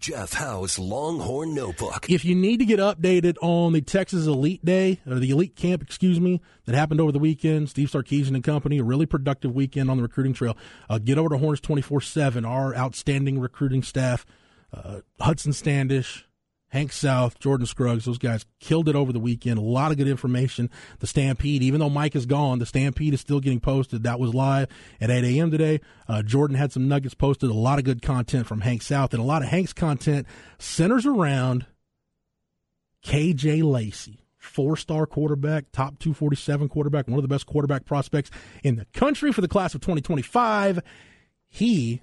Jeff Howe's Longhorn Notebook. If you need to get updated on the Texas Elite Day, or the Elite Camp, excuse me, that happened over the weekend, Steve Sarkisian and company, a really productive weekend on the recruiting trail, uh, get over to Horns 24 7, our outstanding recruiting staff, uh, Hudson Standish, Hank South, Jordan Scruggs, those guys killed it over the weekend. A lot of good information. The Stampede, even though Mike is gone, the Stampede is still getting posted. That was live at 8 a.m. today. Uh, Jordan had some nuggets posted, a lot of good content from Hank South, and a lot of Hank's content centers around KJ Lacey, four star quarterback, top 247 quarterback, one of the best quarterback prospects in the country for the class of 2025. He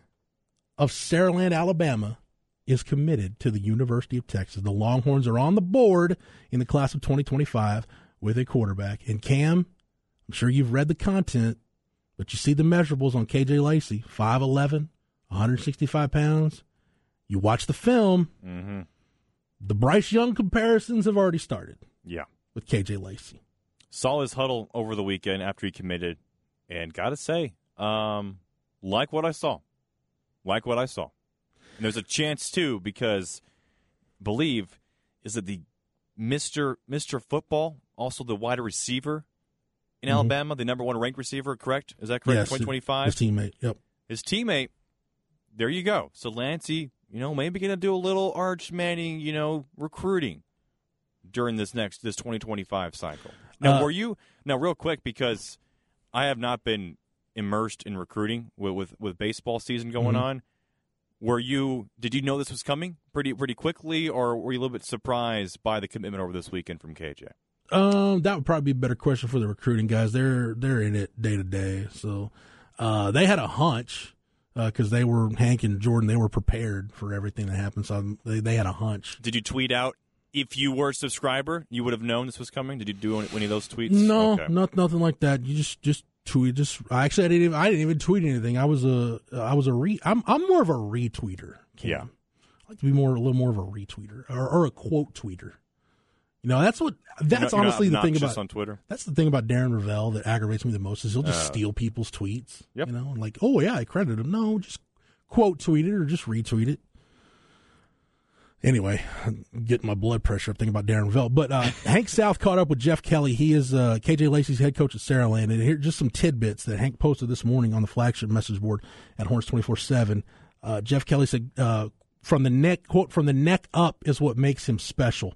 of Saraland, Alabama is committed to the University of Texas. The Longhorns are on the board in the class of 2025 with a quarterback. And Cam, I'm sure you've read the content, but you see the measurables on KJ Lacey 5'11, 165 pounds. You watch the film, Mm-hmm. the Bryce Young comparisons have already started Yeah. with KJ Lacey. Saw his huddle over the weekend after he committed, and got to say, um, like what I saw. Like what I saw. And there's a chance, too, because believe is that the Mr. Mr. Football, also the wide receiver in Mhm. Alabama, the number one ranked receiver, correct? Is that correct? Yes, 2025? His teammate. Yep. his teammate. There you go. So Lancey, you know, maybe going to do a little Arch Manning, you know, recruiting during this next this 2025 cycle. Now, Uh, were you now real quick because I have not been immersed in recruiting with with, with baseball season going Mhm. on. Were you? Did you know this was coming pretty pretty quickly, or were you a little bit surprised by the commitment over this weekend from KJ? Um, that would probably be a better question for the recruiting guys. They're they're in it day to day, so uh, they had a hunch because they were Hank and Jordan. They were prepared for everything that happened, so they they had a hunch. Did you tweet out if you were a subscriber, you would have known this was coming? Did you do any of those tweets? No, Okay. not nothing like that. You just just tweet. Just actually, I didn't even I didn't even tweet anything. I was a I was a re. I'm I'm more of a retweeter. Cam. Yeah. I like to be more a little more of a retweeter or, or a quote tweeter. You know, that's what that's You're honestly the thing about on Twitter. That's the thing about Darren Rovell that aggravates me the most is he'll just Uh, steal people's tweets. Yep. You know, and like, oh yeah, I credited him. No, just quote tweet it or just retweet it. Anyway, getting my blood pressure up thinking about Darren Rovell. But uh, Hank South caught up with Jeff Kelly. He is uh, KJ Lacey's head coach at Saraland. And here just some tidbits that Hank posted this morning on the flagship message board at Horns 24 7. Uh, Jeff Kelly said, uh, from the neck, quote, from the neck up is what makes him special.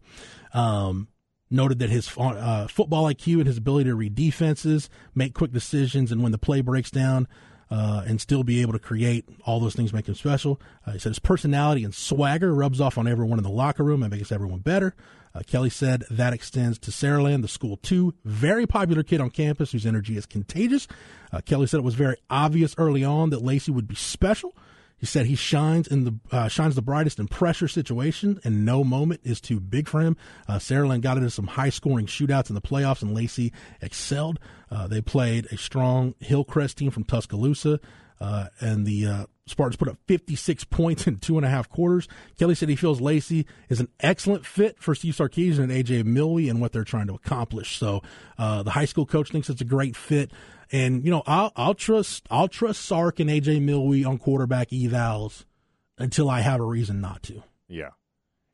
Um, noted that his uh, football IQ and his ability to read defenses, make quick decisions, and when the play breaks down, uh, and still be able to create all those things make him special. Uh, he said his personality and swagger rubs off on everyone in the locker room and makes everyone better. Uh, Kelly said that extends to Sarah Saraland, the school too. Very popular kid on campus whose energy is contagious. Uh, Kelly said it was very obvious early on that Lacey would be special. He said he shines in the uh, shines the brightest in pressure situations, and no moment is too big for him. Uh, Saraland got into some high scoring shootouts in the playoffs, and Lacey excelled. Uh, they played a strong Hillcrest team from Tuscaloosa, uh, and the uh, Spartans put up 56 points in two and a half quarters. Kelly said he feels Lacey is an excellent fit for Steve Sarkisian and AJ Milwee and what they're trying to accomplish. So uh, the high school coach thinks it's a great fit. And you know, I'll I'll trust I'll trust Sark and AJ Milwee on quarterback evals until I have a reason not to. Yeah.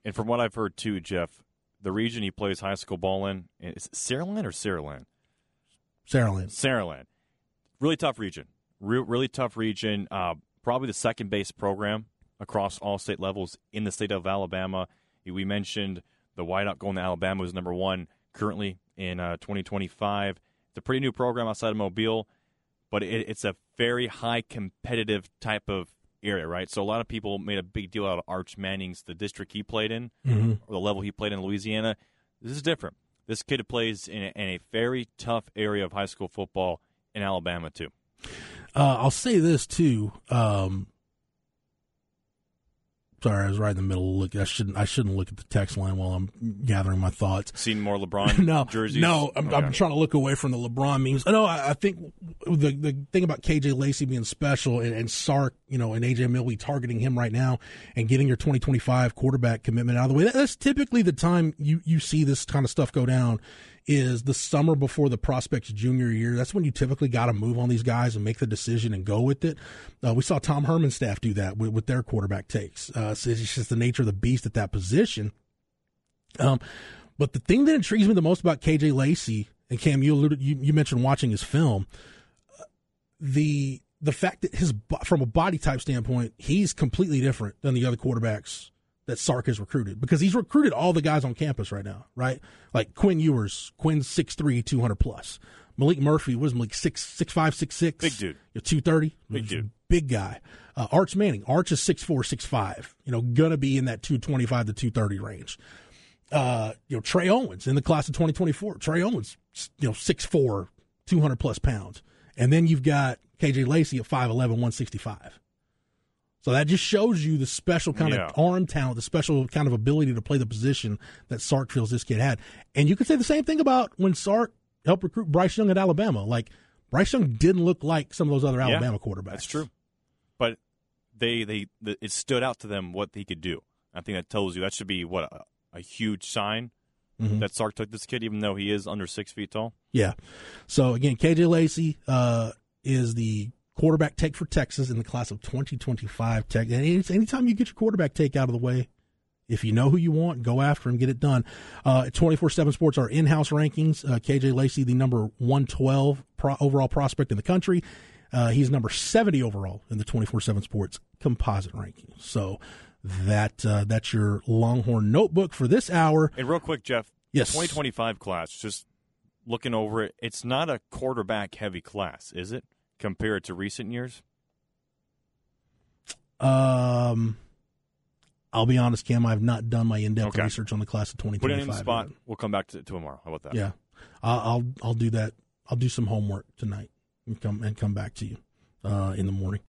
And from what I've heard too, Jeff, the region he plays high school ball in is it Saraland or Saraland? Saraland. Saraland. Really tough region. Re- really tough region. Uh, probably the second base program across all state levels in the state of Alabama. We mentioned the whiteout going to Alabama was number one currently in uh, 2025. It's a pretty new program outside of Mobile, but it, it's a very high competitive type of area, right? So a lot of people made a big deal out of Arch Manning's the district he played in Mm-hmm. or the level he played in Louisiana. This is different. This kid plays in a, in a very tough area of high school football in Alabama too. Uh, I'll say this too. Um, sorry, I was right in the middle. Of look, I shouldn't. I shouldn't look at the text line while I'm gathering my thoughts. Seen more LeBron no, jerseys? No, I'm, I'm trying to look away from the LeBron memes. No, I, I think the the thing about KJ Lacey being special and, and Sark, you know, and AJ Milwee targeting him right now and getting your 2025 quarterback commitment out of the way. That, that's typically the time you you see this kind of stuff go down is the summer before the prospect's junior year. That's when you typically got to move on these guys and make the decision and go with it. Uh, we saw Tom Herman's staff do that with, with their quarterback takes. Uh, so it's just the nature of the beast at that position. Um, but the thing that intrigues me the most about KJ Lacey and Cam, you alluded, you, you mentioned watching his film. Uh, the the fact that his from a body type standpoint, he's completely different than the other quarterbacks that Sark has recruited because he's recruited all the guys on campus right now, right? Like Quinn Ewers, Quinn's 6'3", 200 plus. Maalik Murphy was Maalik six six five six six. Big dude. Two thirty. Big dude. Big guy. Uh, Arch Manning. Arch is six four six five. You know, gonna be in that two twenty five to two thirty range. Uh, you know, Trey Owens in the class of twenty twenty four. Trey Owens, you know, six four, two hundred plus pounds. And then you've got KJ Lacey at 5'11", 165. So that just shows you the special kind yeah. of arm talent, the special kind of ability to play the position that Sark feels this kid had. And you could say the same thing about when Sark helped recruit Bryce Young at Alabama. Like Bryce Young didn't look like some of those other Alabama yeah, quarterbacks. That's true. But they they it stood out to them what he could do. I think that tells you that should be what a, a huge sign mm-hmm. that Sark took this kid, even though he is under six feet tall. Yeah. So again, KJ Lacey uh, is the quarterback take for Texas in the class of 2025. Tech. Anytime you get your quarterback take out of the way, if you know who you want, go after him, get it done. Uh, 24 7 Sports, our in house rankings. Uh, KJ Lacey, the number 112 pro- overall prospect in the country. Uh, he's number 70 overall in the 24 7 Sports composite ranking. So that uh, that's your Longhorn notebook for this hour. And real quick, Jeff. Yes. 2025 class, just looking over it, it's not a quarterback heavy class, is it? Compared to recent years? Um, I'll be honest, Cam. I've not done my in-depth okay. research on the class of 2025. Put it in the spot. Yet. We'll come back to, to tomorrow. How about that? Yeah, I'll, I'll I'll do that. I'll do some homework tonight and come and come back to you uh, in the morning.